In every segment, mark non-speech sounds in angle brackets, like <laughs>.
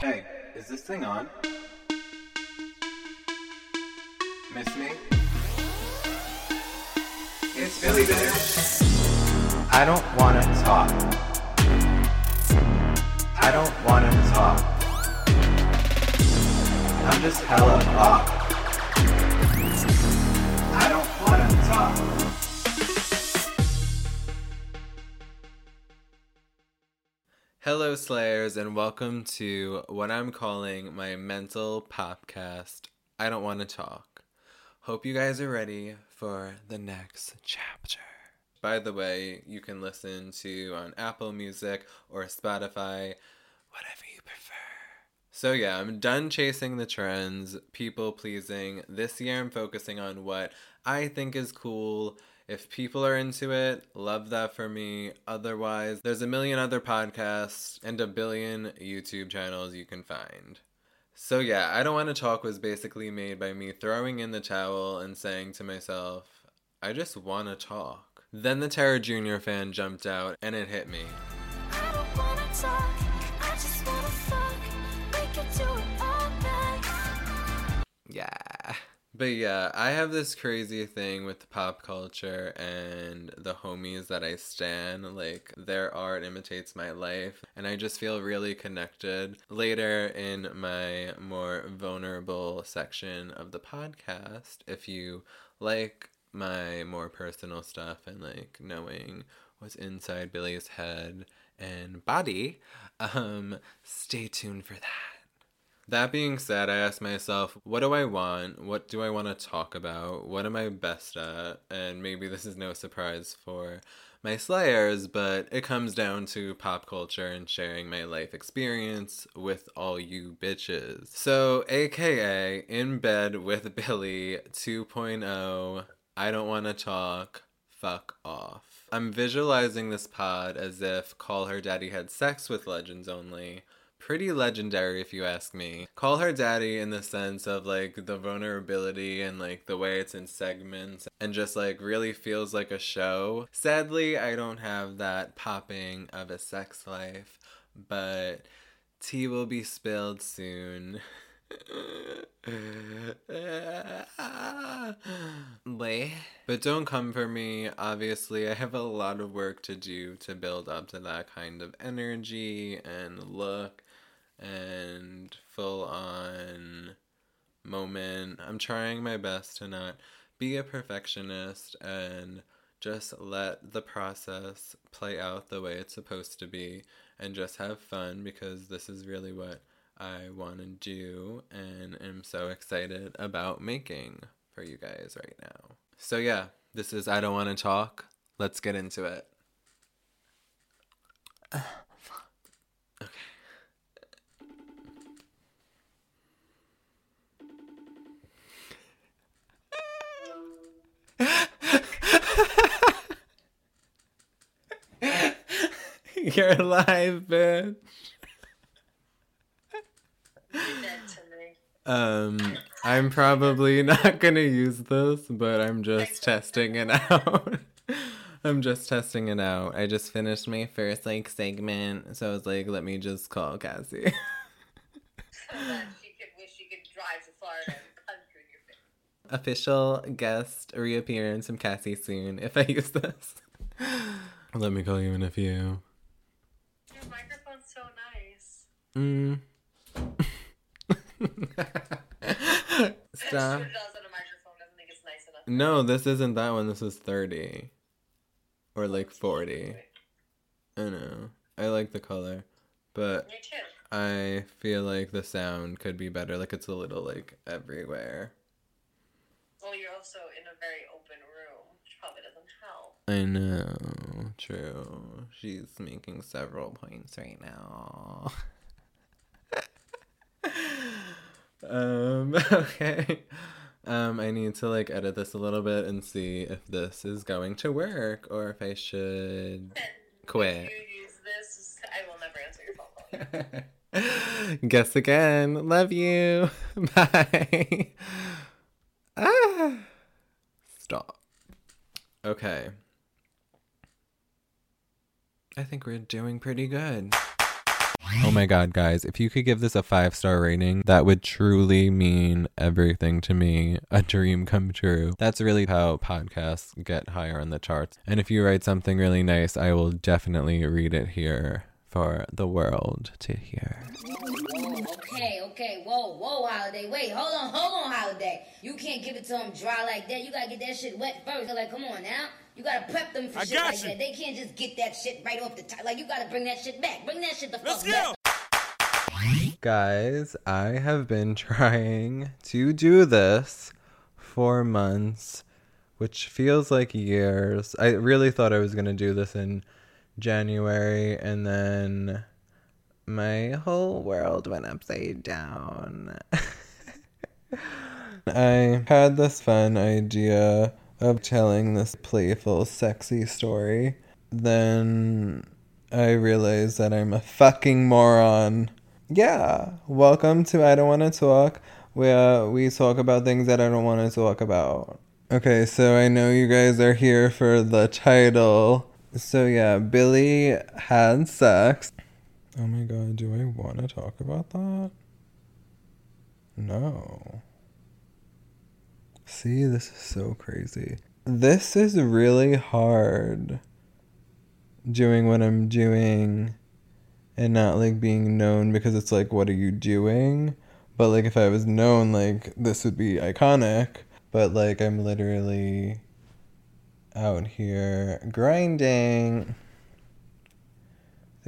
Hey, is this thing on? Miss me? It's Billy Bitch. I don't wanna talk. I don't wanna talk. I'm just hella up. I don't wanna talk. Hello, Slayers, and welcome to what I'm calling my mental popcast. I don't want to talk. Hope you guys are ready for the next chapter. By the way, you can listen to on Apple Music or Spotify, whatever you prefer. So, yeah, I'm done chasing the trends, people pleasing. This year, I'm focusing on what I think is cool. If people are into it, love that for me. Otherwise, there's a million other podcasts and a billion YouTube channels you can find. So, yeah, I Don't Want to Talk was basically made by me throwing in the towel and saying to myself, I just want to talk. Then the Tara Jr. fan jumped out and it hit me. I don't wanna talk, I just wanna fuck. We could do it all night. Yeah. But yeah, I have this crazy thing with pop culture and the homies that I stan. Like, their art imitates my life, and I just feel really connected. Later in my more vulnerable section of the podcast, if you like my more personal stuff and like knowing what's inside Billy's head and body, um, stay tuned for that. That being said, I asked myself, what do I want? What do I want to talk about? What am I best at? And maybe this is no surprise for my Slayers, but it comes down to pop culture and sharing my life experience with all you bitches. So, aka In Bed with <laughs> Billy 2.0, I don't want to talk, fuck off. I'm visualizing this pod as if Call Her Daddy had sex with Legends Only pretty legendary if you ask me. Call her daddy in the sense of like the vulnerability and like the way it's in segments and just like really feels like a show. Sadly, I don't have that popping of a sex life, but tea will be spilled soon. But don't come for me. Obviously, I have a lot of work to do to build up to that kind of energy and look and full on moment. I'm trying my best to not be a perfectionist and just let the process play out the way it's supposed to be and just have fun because this is really what I want to do and am so excited about making for you guys right now. So, yeah, this is I Don't Want to Talk. Let's get into it. <sighs> <sighs> <laughs> You're alive, bitch. Um, I'm probably <laughs> not gonna use this, but I'm just testing it <laughs> out. I'm just testing it out. I just finished my first like segment, so I was like, let me just call Cassie. so that she could wish she could drive to Florida and punch you in your face. Official guest reappearance from Cassie soon if I use this. let me call you in a few. Microphone's so nice. Mm. <laughs> Stop. does on a microphone, doesn't think it's nice. No, this isn't that one. This is 30. Or like 40. I know. I like the color. But. I feel like the sound could be better. Like it's a little like everywhere. Well, you're also in a very open room, which probably doesn't help. I know. True. She's making several points right now. <laughs> um, <laughs> okay. Um, I need to like edit this a little bit and see if this is going to work or if I should Quit. If you use this, I will never answer your phone call. <laughs> Guess again. Love you. Bye. Ah. Stop. Okay. I think we're doing pretty good. Oh my god, guys, if you could give this a five star rating, that would truly mean everything to me. <laughs> A dream come true. That's really how podcasts get higher on the charts. And if you write something really nice, I will definitely read it here for the world to hear. Okay, okay, whoa, whoa, holiday. Wait, hold on, hold on, holiday. You can't give it to them dry like that. You gotta get that shit wet first. They're like, come on now. You gotta prep them for I shit got like you. that. They can't just get that shit right off the top. Like, you gotta bring that shit back. Bring that shit the Let's fuck go. back. Guys, I have been <laughs> trying to do this for months, which feels like years. I really thought I was going to do this in January, and then my whole world went upside down. <laughs> I had this fun idea of telling this playful, sexy story. Then I realized that I'm a fucking moron. Yeah, welcome to I Don't Want to Talk, where we talk about things that I don't want to talk about. Okay, so I know you guys are here for the title. So yeah, Billy had sex. Oh my god, do I want to talk about that? No. See, this is so crazy. This is really hard doing what I'm doing and not like being known because it's like, what are you doing? But like, if I was known, like, this would be iconic. But like, I'm literally out here grinding.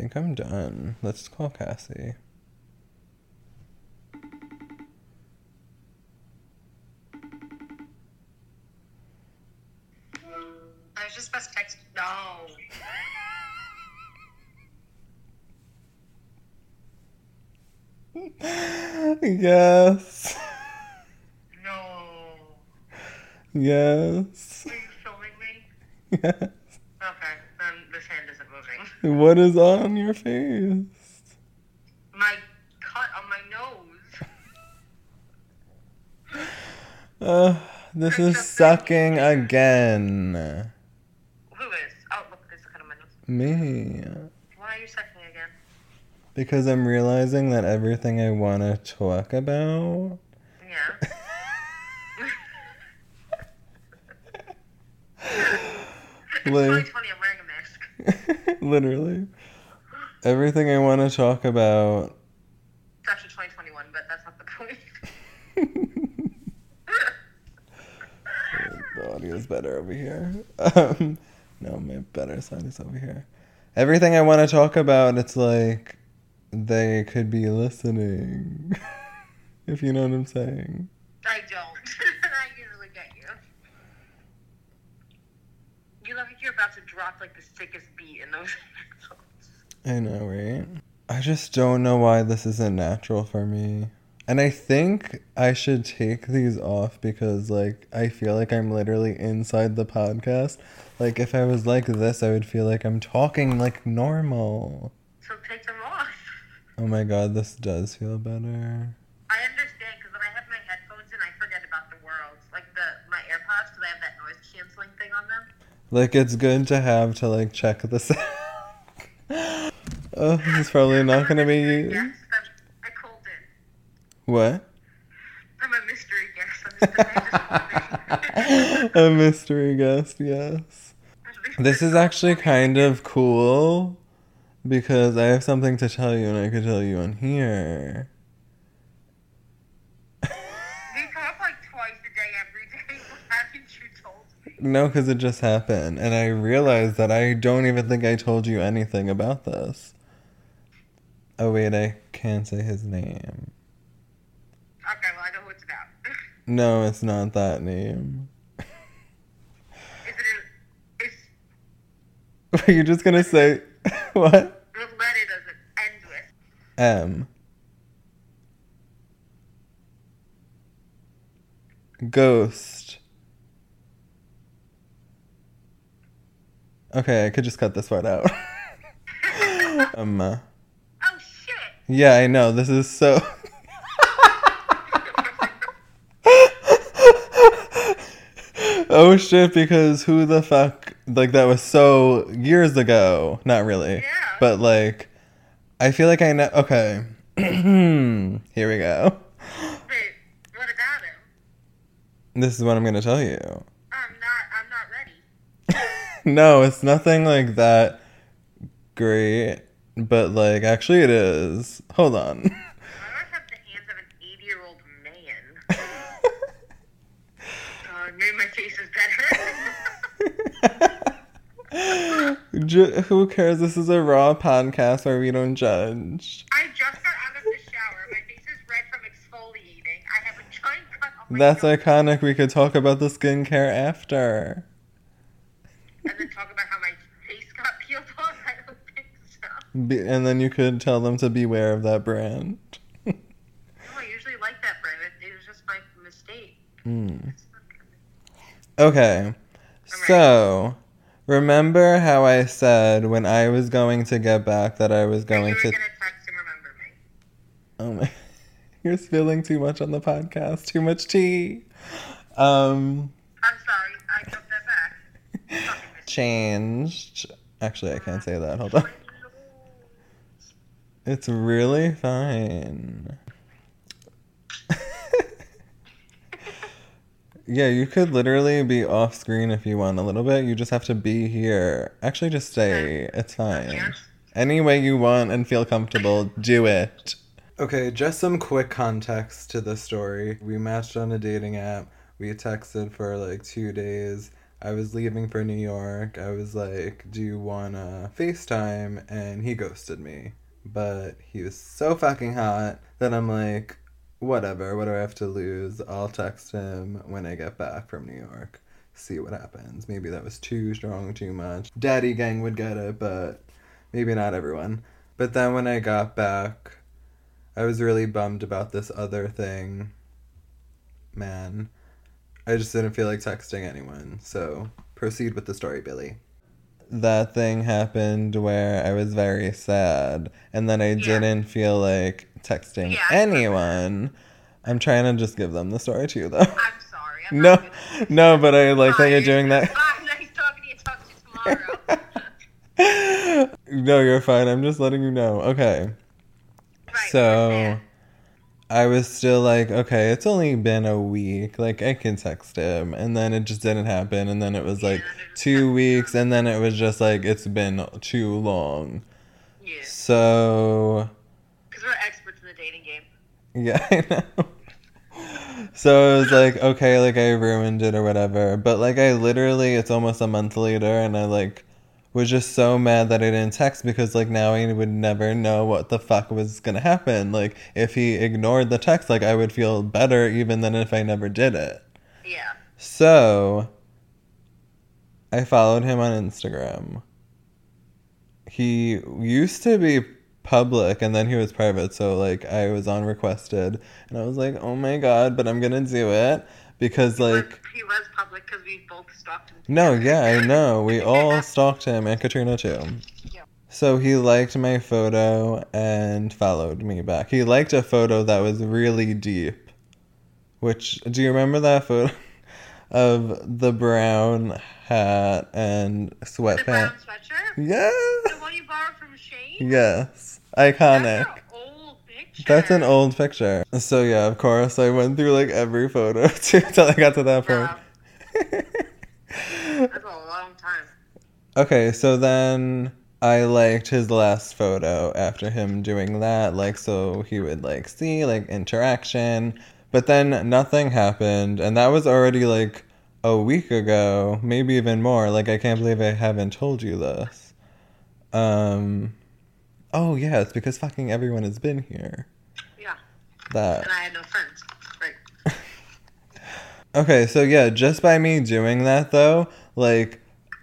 I think I'm done. Let's call Cassie. I was just supposed to text. No. <laughs> Yes. No. Yes. Are you filming me? <laughs> Yes. Okay, then this hand isn't moving. What is on your face? My cut on my nose. Uh, this is sucking again. Who is? Oh, look, there's the cut on my nose. Me. Why are you sucking again? Because I'm realizing that everything I want to talk about. Yeah. <laughs> <laughs> Like, 2020, I'm wearing a mask. <laughs> literally. Everything I want to talk about. It's actually 2021, but that's not the point. <laughs> The audio is better over here. Um, no, my better side is over here. Everything I want to talk about, it's like they could be listening. <laughs> if you know what I'm saying. I don't. I usually get you. You look like you're about to drop like the sickest beat in those. <laughs> I know, right? I just don't know why this isn't natural for me. And I think I should take these off because, like, I feel like I'm literally inside the podcast. Like, if I was like this, I would feel like I'm talking like normal. So take them off. Oh my god, this does feel better. I understand because when I have my headphones in, I forget about the world. Like the my AirPods because I have that noise canceling thing on them. Like, it's good to have to, like, check this sound. oh, this is probably not gonna be used. Yes, I'm, called in. What? I'm a mystery guest. I'm just, I'm just a mystery <laughs> guest, yes. This is actually kind of cool because I have something to tell you and I could tell you on here. We talk like twice a day every day. Why haven't you told me? No, because it just happened. And I realized that I don't even think I told you anything about this. Oh, wait, I can't say his name. Okay, well I know who it's about. <laughs> No, it's not that name. Is it? A, is <laughs> Were you just gonna say <laughs> what? what letter does it end with? M. Ghost. Okay, I could just cut this part out. <laughs> um, uh, Oh shit! yeah, I know. This is so. <laughs> oh shit! Because who the fuck? Like that was so years ago. Not really, Yeah. but like I feel like I know. Okay. <clears throat> Here we go. Wait, what about him? This is what I'm gonna tell you. I'm not. I'm not ready. <laughs> no, it's nothing like that great, but like actually it is. Hold on. I <laughs> don't have the hands of an 80 year old man. <laughs> Oh, maybe my face is better. J- who cares? This is a raw podcast where we don't judge. I just got out of the shower. My face is red from exfoliating. I have a giant cut on my That's nose. iconic. We could talk about the skincare after. And then talk about how my face got peeled <laughs> off. I don't think so. Be- and then you could tell them to beware of that brand. No, I usually like that brand. It, it was just my mistake. Hmm. Okay. So, remember how I said when I was going to get back that I was going to. gonna text remember me. Oh my. <laughs> You're spilling too much on the podcast. Too much tea. Um, I'm sorry. I took that back. Fucking mistake. Changed. Actually, I can't say that. Hold on. It's really fine. <laughs> yeah, you could literally be off screen if you want a little bit. You just have to be here. Actually, just stay. It's fine. Any way you want and feel comfortable, do it. Okay, just some quick context to the story. We matched on a dating app. We texted for like two days. I was leaving for New York. I was like, Do you wanna FaceTime? And he ghosted me. But he was so fucking hot that I'm like, Whatever, what do I have to lose? I'll text him when I get back from New York. See what happens. Maybe that was too strong, too much. Daddy gang would get it, but maybe not everyone. But then when I got back, I was really bummed about this other thing. Man, I just didn't feel like texting anyone. So proceed with the story, Billy. That thing happened where I was very sad, and then I Yeah. didn't feel like texting Yeah, anyone. I'm trying to just give them the story too, though. I'm sorry. I'm <laughs> No, no, but I like that you're doing that. Bye. Nice talking to you. Talk to you tomorrow. <laughs> no, you're fine. I'm just letting you know. Okay. Right, So. I was still like, okay, it's only been a week. Like I can text him, and then it just didn't happen, and then it was like two weeks, and then it was just like it's been too long. Yeah. So Because we're experts in the dating game. yeah, <laughs> I know. So it was like, okay, like I ruined it or whatever. But like I literally, it's almost a month later, and I like was just so mad that I didn't text because like now I would never know what the fuck was gonna happen. Like if he ignored the text, like I would feel better even than if I never did it. Yeah. So I followed him on Instagram. He used to be public and then he was private, so like I was on requested and I was like, "Oh my god, but I'm to do it because like he was public because we both stalked him. no, yeah, I know. <laughs> We all stalked him and Katrina too. Yeah. So he liked my photo and followed me back. He liked a photo that was really deep. Which do you remember that photo <laughs> of the brown hat and sweatpants? The brown sweatshirt? Yeah. The one you borrowed from Shane? Yes. Iconic. An old picture. That's an old picture. So yeah, of course I went through like every photo <laughs> too till I got to that point. Wow. That's a long time. Okay, so then I liked his last photo after him doing that, like so he would like see like interaction. But then nothing happened, and that was already like a week ago, maybe even more. Like I can't believe I haven't told you this. Um Oh yeah, it's because fucking everyone has been here. Yeah. That And I had no friends. Right. <laughs> Okay, so yeah, just by me doing that though, like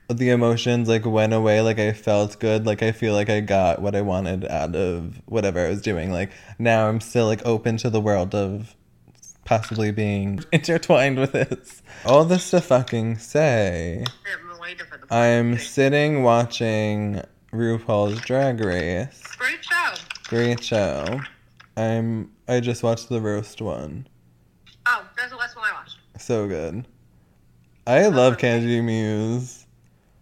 the emotions like went away, like I felt good, like I feel like I got what I wanted out of whatever I was doing. Like now I'm still like open to the world of possibly being <laughs> intertwined with this. All this to fucking say, I'm way different. I'm sitting watching RuPaul's Drag Race. Great show. Great show. I'm I just watched the roast one. Oh, that's the last one I watched. So good. I love Kandy Muse.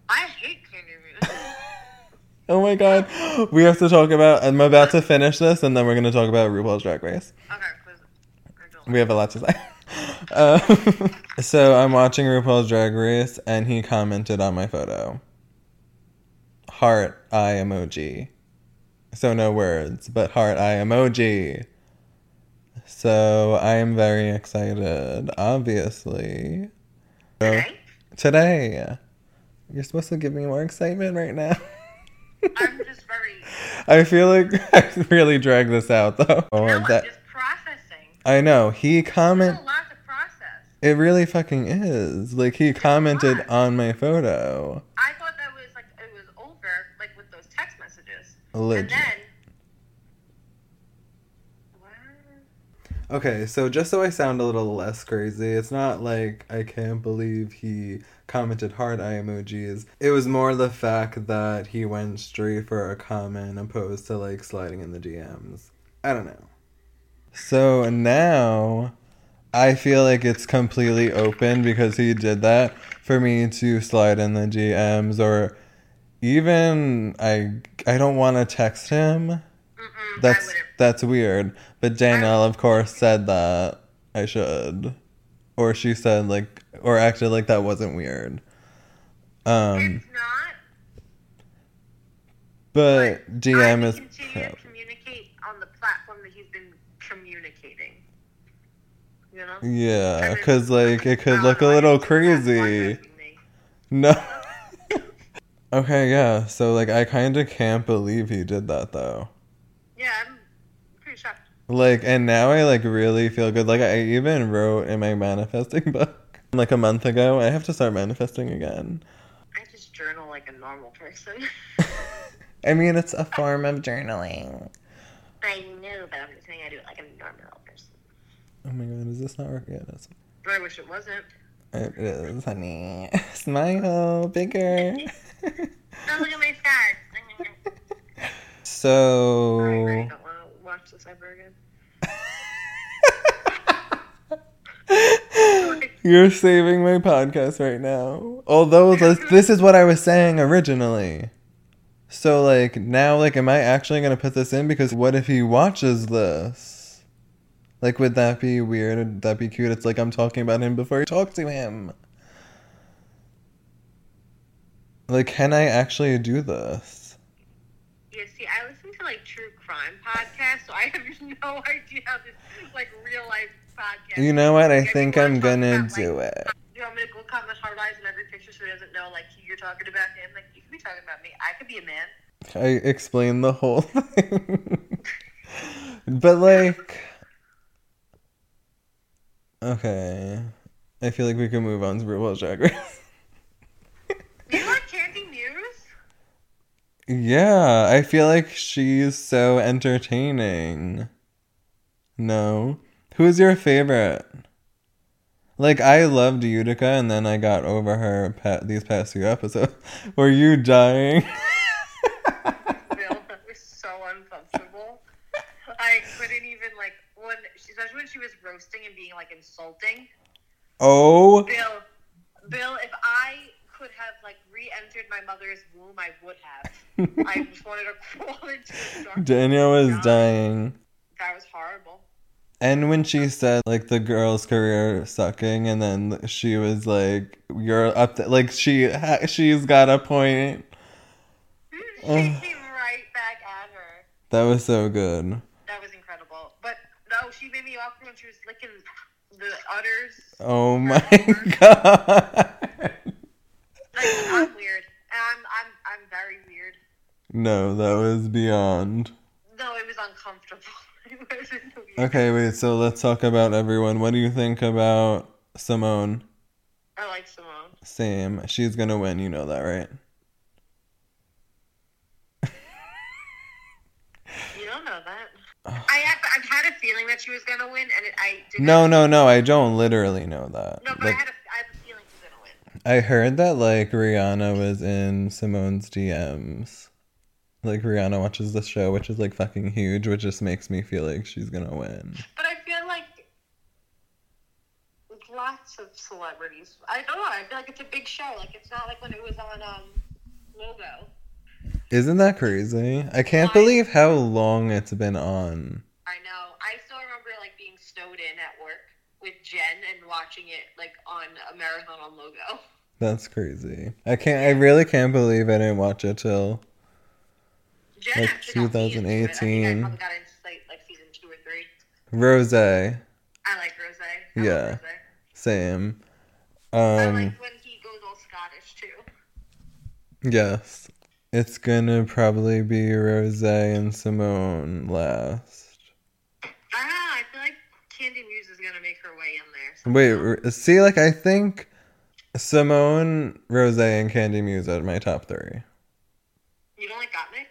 I hate Kandy Muse. <laughs> Oh my god. We have to talk about I'm about to finish this and then we're gonna talk about RuPaul's Drag Race. Okay, please. We have a lot to say. Uh, <laughs> <laughs> so I'm watching RuPaul's Drag Race and he commented on my photo. Heart eye emoji. So no words, but heart eye emoji. So I am very excited, obviously. So, today. You're supposed to give me more excitement right now. <laughs> I'm just very. I feel like <laughs> I really drag this out though. No, I'm that just processing. I know. He There's comment a lot to process. it really fucking is. Like he commented on my photo. I thought that was like it was over, like with those text messages. Legit. Then. Okay, so just so I sound a little less crazy, it's not like I can't believe he commented hard eye emojis. It was more the fact that he went straight for a comment opposed to like sliding in the DMs. I don't know. So now I feel like it's completely open because he did that for me to slide in the DMs or even I I don't want to text him. Mm-mm, That's that's weird. But Danielle, of course, said that I should, or she said like, or acted like that wasn't weird. Um, It's not. but I DM is continue to communicate on the platform that he's been communicating. You know. yeah, because like it could look a little think that's one crazy. No. Okay, yeah. So like, I kind of can't believe he did that though. Yeah, I'm pretty shocked. Like, and now I like really feel good. Like, I even wrote in my manifesting <laughs> book like a month ago. I have to start manifesting again. I just journal like a normal person. <laughs> I mean, it's a form of journaling. I know, but I'm just saying I do it like a normal person. Oh my god, is this not working? Yeah, it is. I wish it wasn't. It is, honey. Smile bigger. Oh, look at my scars. So. You're saving my podcast right now. Although this, this is what I was saying originally. So like now like am I actually going to put this in because what if he watches this? Like would that be weird? Would that be cute? It's like I'm talking about him before I talk to him. Like can I actually do this? Yeah, see, I listen to like true crime podcasts, so I have <laughs> no idea how this like real life podcast. You know what? I Like, think I'm gonna about, do like, it. You want me to go comment hard eyes in every picture so he doesn't know like you're talking about him? Like you could be talking about me. I could be a man. I explained the whole <laughs> thing. but like Okay. I feel like we can move on to RuPaul's Drag Race. <laughs> You like Kandy Muse? yeah, I feel like she's so entertaining. No. Who's your favorite? Like I loved Utica and then I got over her pa- these past few episodes. <laughs> Were you dying? <laughs> Bill, that was so uncomfortable. I couldn't even like when, especially when she was roasting and being like insulting. oh Bill, Bill, if I could have like re-entered my mother's womb, I would have. <laughs> I just wanted to crawl into dark. Danielle was God. dying. That was horrible. And when she said like the girl's career sucking, and then she was like, "You're up," to, like she ha- she's got a point. <laughs> She came right back at her. That was so good. That was incredible. But no, she made me awkward when she was licking the udders. Oh my <laughs> god. Like I'm weird. I'm I'm I'm very weird. No, that was beyond. No, it was uncomfortable. <laughs> It. Okay, wait. So let's talk about everyone. What do you think about Simone? I like Simone. Same. She's gonna win. You know that, right? You don't know that. <sighs> I have, I've had a feeling that she was gonna win, and it, I didn't. No, no, no. I don't literally know that. No, but Like, I had a, I have a feeling she's gonna win. I heard that like Rihanna was in Simone's DMs. Like Rihanna watches the show, which is like fucking huge, which just makes me feel like she's gonna win. But I feel like with lots of celebrities. I don't know. I feel like it's a big show. Like it's not like when it was on um, Logo. Isn't that crazy? I can't believe how long it's been on. I know. I still remember like being snowed in at work with Jen and watching it like on a marathon on Logo. That's crazy. I can't. I really can't believe I didn't watch it till. Jen Like actually got into it. I I 2018. probably got into like, like season two or three. Rose. I like Rose. I Yeah. Rose. Same. I Um. like when he goes all Scottish too. Yes. It's gonna probably be Rose and Simone last. I don't know. I feel like Kandy Muse is gonna make her way in there. Wait, see, like I think Simone, Rose, and Kandy Muse are my top three. you don't like Gottmik?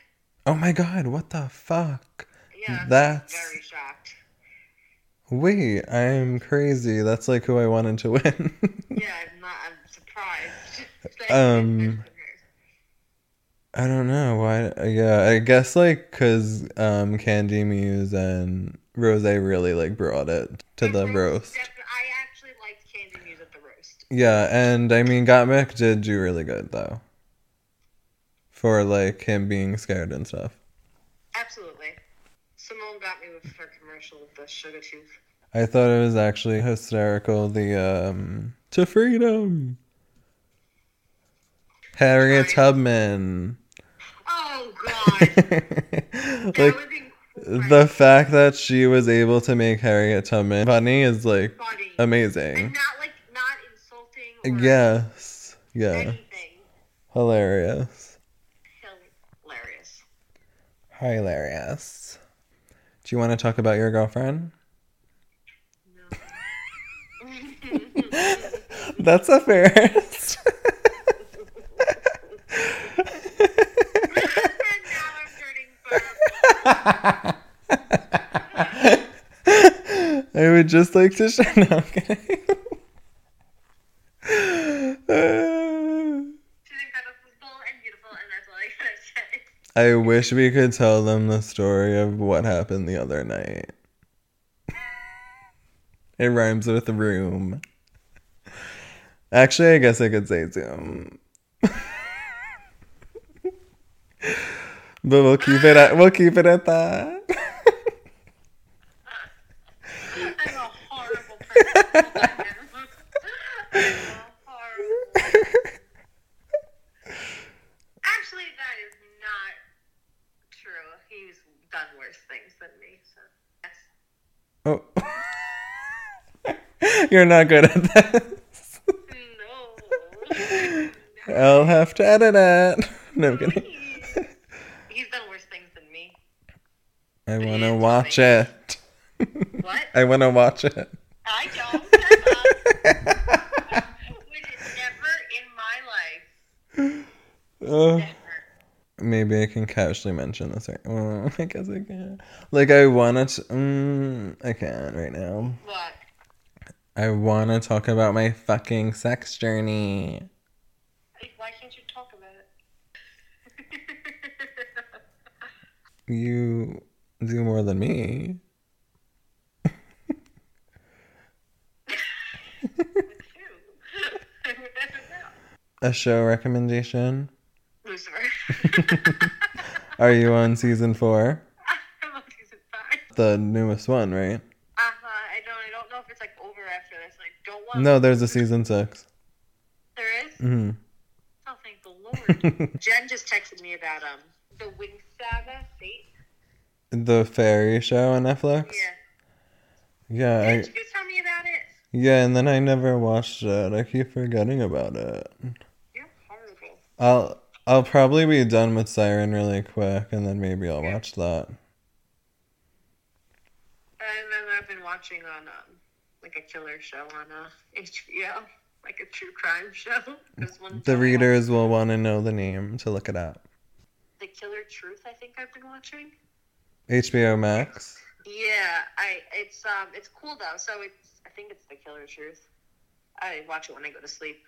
Oh my god, what the fuck? Yeah, That's- very shocked. Wait, I'm crazy. That's like who I wanted to <laughs> win. Yeah, I'm not. I'm surprised. <laughs> Um, I don't know why. Yeah, I guess like because um, Kandy Muse and Rose really like brought it to the roast. def- I actually liked Kandy Muse at the roast. Yeah, and I mean, Gottmik did do really good though. For like him being scared and stuff. Absolutely. Simone got me with her commercial with the sugar tooth. I thought it was actually hysterical. The um, to freedom. Harriet Tubman. Oh God, <laughs> like the fact that she was able to make Harriet Tubman funny is like funny amazing. and not like not insulting. Or Yes. Yeah. Anything. Hilarious. Hilarious. Hilarious. Do you want to talk about your girlfriend? No. <laughs> That's a first. I'm turning purple. I would just like to show. <laughs> No, I'm kidding. She's incredible and beautiful, and that's all I gotta say. I wish we could tell them the story of what happened the other night. <laughs> It rhymes with room. Actually, I guess I could say Zoom. <laughs> But we'll keep it at we'll keep it at that. I'm a horrible person. I'm a horrible. Actually, that is not true. He's done worse things than me. So yes. Oh. You're not good at this. No. I'll have to edit it. No I'm kidding. He's done worse things than me. I wanna watch it. What? I wanna watch it. I don't. Shut up. <laughs> Which is never in my life. Uh, Never. maybe I can casually mention this right. Well, <laughs> I guess I can. Like I wanna. Mm, I can't right now. What? I wanna talk about my fucking sex journey. Why can't you talk about it? <laughs> You do more than me. Who? I would never know. A show recommendation. <laughs> Are you on season four? <laughs> I'm on season five. The newest one, right? Uh-huh. I don't. I don't know if it's like over after I. No, there's a season six. There is. hmm Oh, thank the Lord. <laughs> Jen just texted me about um the Winx Saga Fate. The fairy show on Netflix. Yeah. Yeah, Didn't I, you tell me about it? yeah, and then I never watched it. I keep forgetting about it. You're horrible. I'll I'll probably be done with Siren really quick, and then maybe I'll watch that. And then I've been watching on um like a killer show on uh HBO, like a true crime show. <laughs> The readers will want to know the name to look it up. The Killer Truth. I think I've been watching. HBO Max. Yeah, I it's um it's cool though. So it's I think it's The Killer Truth. I watch it when I go to sleep.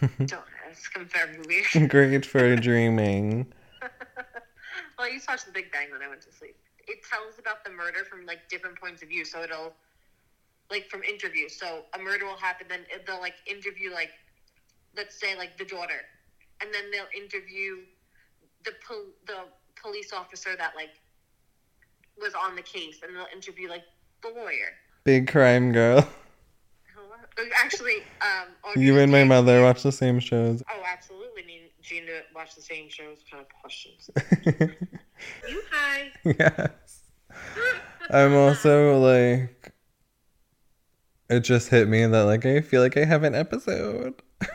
<laughs> Don't ask. I'm very weird. <laughs> Great for dreaming. well, I used to watch The Big Bang when I went to sleep. It tells about the murder from like different points of view, so it'll like from interviews. So a murder will happen, then they'll like interview like let's say like the daughter, and then they'll interview the pol- the police officer that like was on the case, and they'll interview like the lawyer. Big crime girl. <laughs> Actually, um, or You and my Jane- mother watch the same shows. Oh, absolutely. Me and Gina watch the same shows. Kind of questions. <laughs> you hi. yes. I'm also like it just hit me that like I feel like I have an episode. I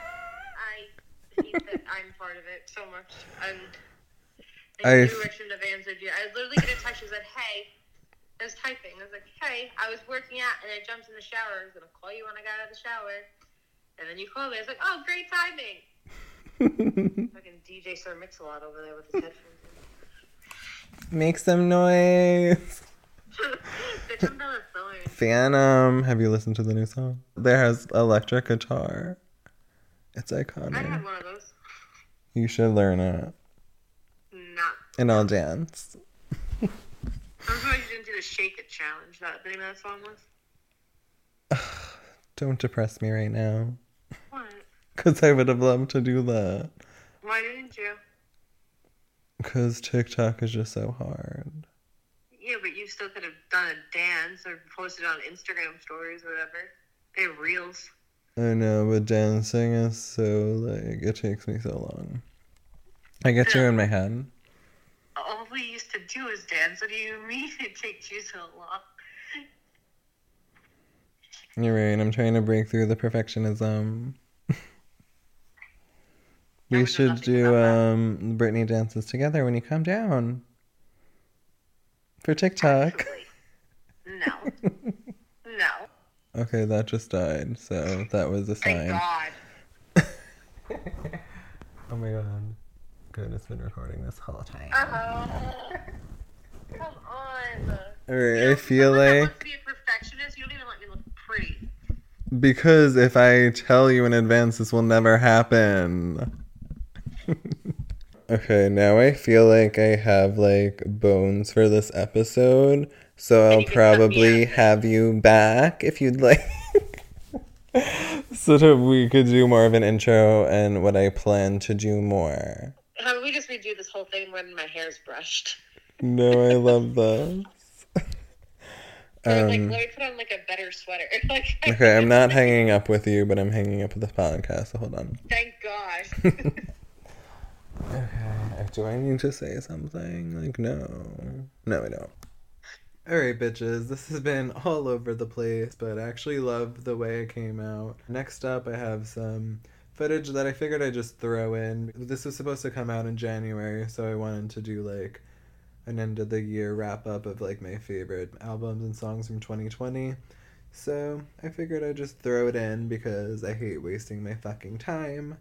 hate that <laughs> I'm part of it so much. And I I knew I shouldn't have answered you. I was literally get a text that said, "Hey." I was typing. I was like, "Hey, I was working out and I jumped in the shower. I was gonna call you when I got out of the shower." And then you called me. I was like, "Oh, great timing." <laughs> Fucking DJ Sir Mix-a-Lot over there with his headphones. Make some noise. In. Bitch, I'm done with phone. Phantom. Have you listened to the new song? There has electric guitar. It's iconic. I iconic. one of those. You should learn it. Not. And I'll dance. <laughs> I'm surprised you didn't do the Shake It challenge. That the name of that song was. <sighs> Don't depress me right now. What? Because I would have loved to do that. Why didn't you? Because TikTok is just so hard. Yeah, but you still could have done a dance or posted on Instagram stories or whatever. They're reels. I know, but dancing is so like it takes me so long. I get you in my head. All we used to do is dance. What do you mean <laughs> it takes you so long? You're right. I'm trying to break through the perfectionism. <laughs> We should do um Britney dances together when you come down for TikTok. No. no. Okay, that just died. So that was a sign. Thank sign. God. <laughs> Oh my god. Good, it's been recording this whole time. Uh-huh. Come on. Alright, You I feel like wants be a perfectionist, you don't even let me look pretty. because if I tell you in advance, this will never happen. <laughs> okay, now I feel like I have like bones for this episode, so I'll you can cut me probably have you back if you'd like. <laughs> so that we could do more of an intro and what I plan to do more. How about we just redo this whole thing when my hair's brushed? No, I love this. <laughs> Or, like, Um, let me put on like a better sweater. <laughs> like, okay, I'm not hanging up with you, but I'm hanging up with the podcast. So hold on. Thank God. Okay, do I need to say something? Like, no. No, I don't. Alright, bitches, this has been all over the place, but I actually love the way it came out. Next up, I have some footage that I figured I'd just throw in. This was supposed to come out in January, so I wanted to do like an end of the year wrap up of like my favorite albums and songs from 2020. So I figured I'd just throw it in because I hate wasting my fucking time.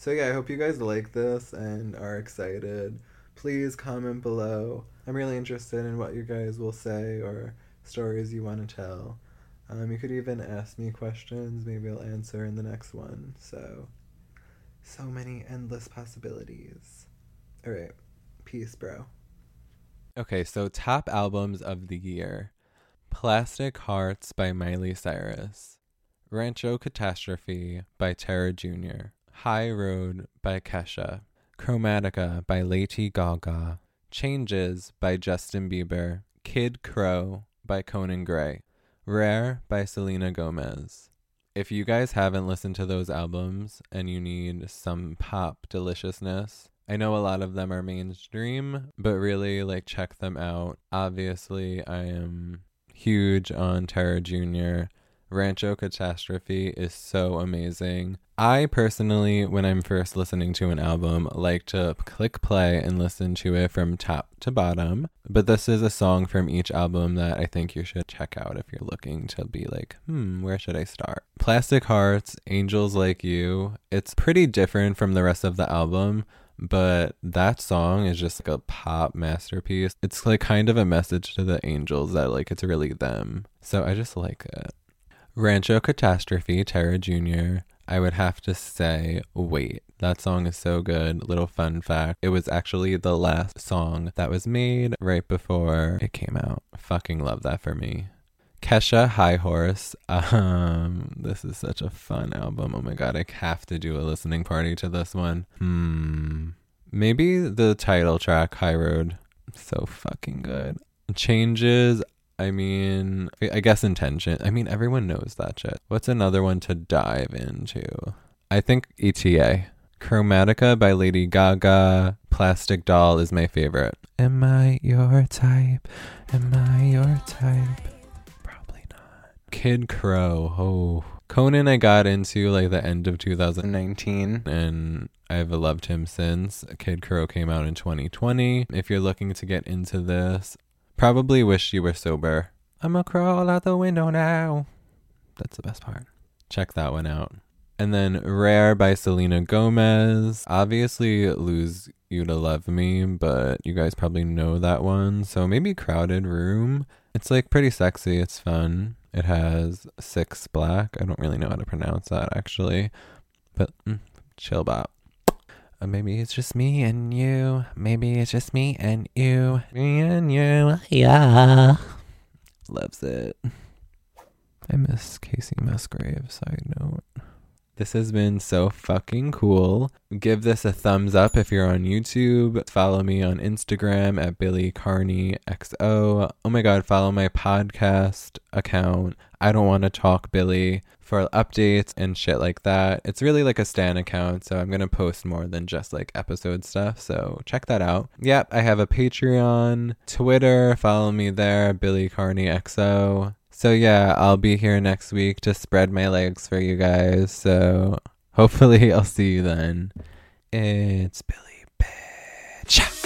So yeah, I hope you guys like this and are excited. Please comment below. I'm really interested in what you guys will say or stories you want to tell. Um, you could even ask me questions. Maybe I'll answer in the next one. So, so many endless possibilities. All right, peace, bro. Okay, so top albums of the year: Plastic Hearts by Miley Cyrus, Rancho Catastrophe by Tara Jr., High Road by Kesha, Chromatica by Lady Gaga, Changes by Justin Bieber, Kid Krow by Conan Gray, Rare by Selena Gomez. If you guys haven't listened to those albums and you need some pop deliciousness, I know a lot of them are mainstream, but really like check them out. Obviously, I am huge on Tara Jr. Rancho Catastrophe is so amazing. I personally, when I'm first listening to an album, like to click play and listen to it from top to bottom. But this is a song from each album that I think you should check out if you're looking to be like, hmm, where should I start? Plastic Hearts, Angels Like You. It's pretty different from the rest of the album, but that song is just like a pop masterpiece. It's like kind of a message to the angels that like it's really them. So I just like it. Rancho Catastrophe, Tara Jr. I would have to say, wait. That song is so good. Little fun fact. It was actually the last song that was made right before it came out. Fucking love that for me. Kesha High Horse. Um, this is such a fun album. Oh my god, I have to do a listening party to this one. Hmm. Maybe the title track, High Road. So fucking good. Changes. I mean, I guess intention. I mean, everyone knows that shit. What's another one to dive into? I think ETA. Chromatica by Lady Gaga. Plastic Doll is my favorite. Am I your type? Am I your type? Probably not. Kid Krow. Oh. Conan I got into like the end of 2019 and I've loved him since. Kid Krow came out in 2020. If you're looking to get into this, probably wish you were sober. I'ma crawl out the window now. That's the best part. Check that one out. And then Rare by Selena Gomez. Obviously, Lose You to Love Me, but you guys probably know that one. So maybe Crowded Room. It's like pretty sexy. It's fun. It has Six Black. I don't really know how to pronounce that actually. But mm, chill bop. Uh, maybe it's just me and you. Maybe it's just me and you. Me and you. Yeah. Loves it. I miss Kacey Musgrave, side note. This has been so fucking cool. Give this a thumbs up if you're on YouTube. Follow me on Instagram at Billy Carney XO. Oh my god, follow my podcast account. I don't want to talk Billy for updates and shit like that. It's really like a stan account, so I'm going to post more than just like episode stuff. So check that out. Yep, I have a Patreon, Twitter, follow me there, Billy Carney XO. So yeah, I'll be here next week to spread my legs for you guys. So hopefully <laughs> I'll see you then. It's Billy Bitch.